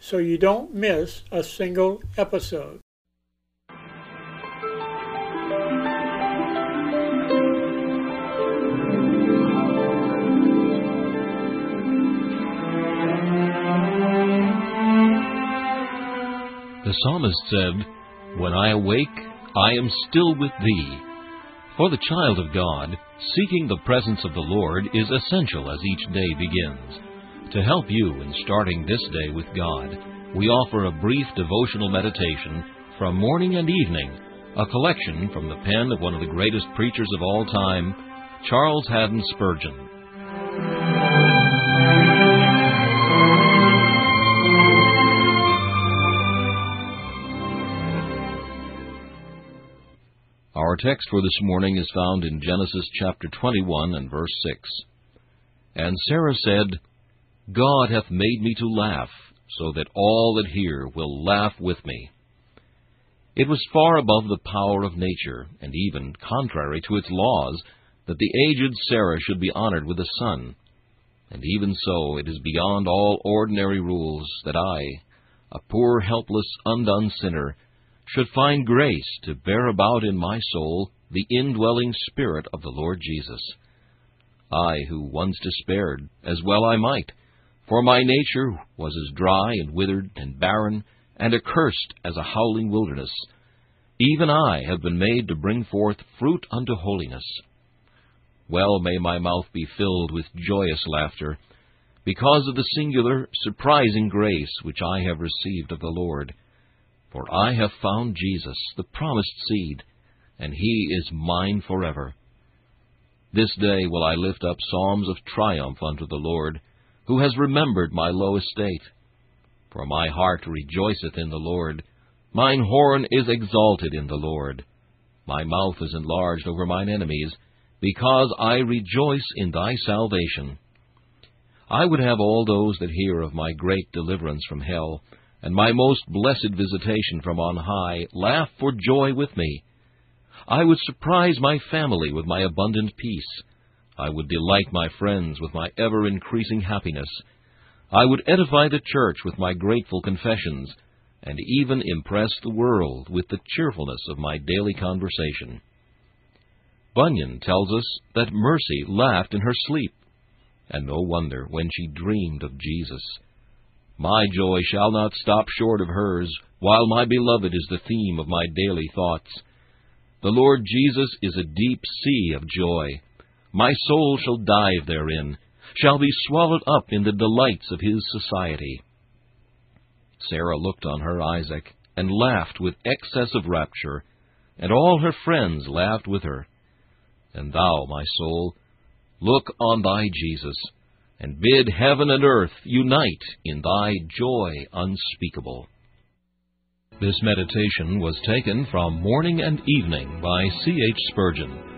so you don't miss a single episode. The psalmist said, When I awake, I am still with thee. For the child of God, seeking the presence of the Lord is essential as each day begins. To help you in starting this day with God, we offer a brief devotional meditation from morning and evening, a collection from the pen of one of the greatest preachers of all time, Charles Haddon Spurgeon. Our text for this morning is found in Genesis chapter 21 and verse 6. And Sarah said, God hath made me to laugh, so that all that hear will laugh with me. It was far above the power of nature, and even contrary to its laws, that the aged Sarah should be honored with a son. And even so, it is beyond all ordinary rules that I, a poor, helpless, undone sinner, should find grace to bear about in my soul the indwelling Spirit of the Lord Jesus. I, who once despaired, as well I might, for my nature was as dry and withered and barren and accursed as a howling wilderness. Even I have been made to bring forth fruit unto holiness. Well may my mouth be filled with joyous laughter, because of the singular, surprising grace which I have received of the Lord. For I have found Jesus, the promised seed, and he is mine forever. This day will I lift up psalms of triumph unto the Lord who has remembered my low estate. For my heart rejoiceth in the Lord, mine horn is exalted in the Lord. My mouth is enlarged over mine enemies, because I rejoice in thy salvation. I would have all those that hear of my great deliverance from hell, and my most blessed visitation from on high, laugh for joy with me. I would surprise my family with my abundant peace I would delight my friends with my ever increasing happiness. I would edify the church with my grateful confessions, and even impress the world with the cheerfulness of my daily conversation. Bunyan tells us that Mercy laughed in her sleep, and no wonder when she dreamed of Jesus. My joy shall not stop short of hers, while my beloved is the theme of my daily thoughts. The Lord Jesus is a deep sea of joy my soul shall dive therein, shall be swallowed up in the delights of his society. Sarah looked on her Isaac, and laughed with excess of rapture. and all her friends laughed with her. And thou, my soul, look on thy Jesus, and bid heaven and earth unite in thy joy unspeakable. This meditation was taken from Morning and Evening by C. H. Spurgeon.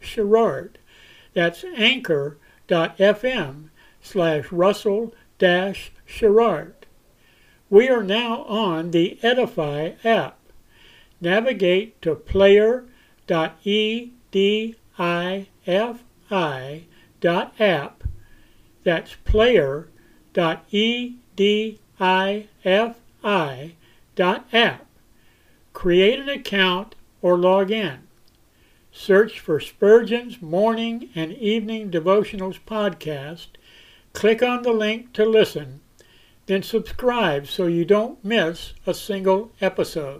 sherrard. That's anchor.fm slash russell sherrard. We are now on the Edify app. Navigate to player.edifi dot app. That's player dot e d i f i dot app. Create an account or log in. Search for Spurgeon's Morning and Evening Devotionals podcast. Click on the link to listen, then subscribe so you don't miss a single episode.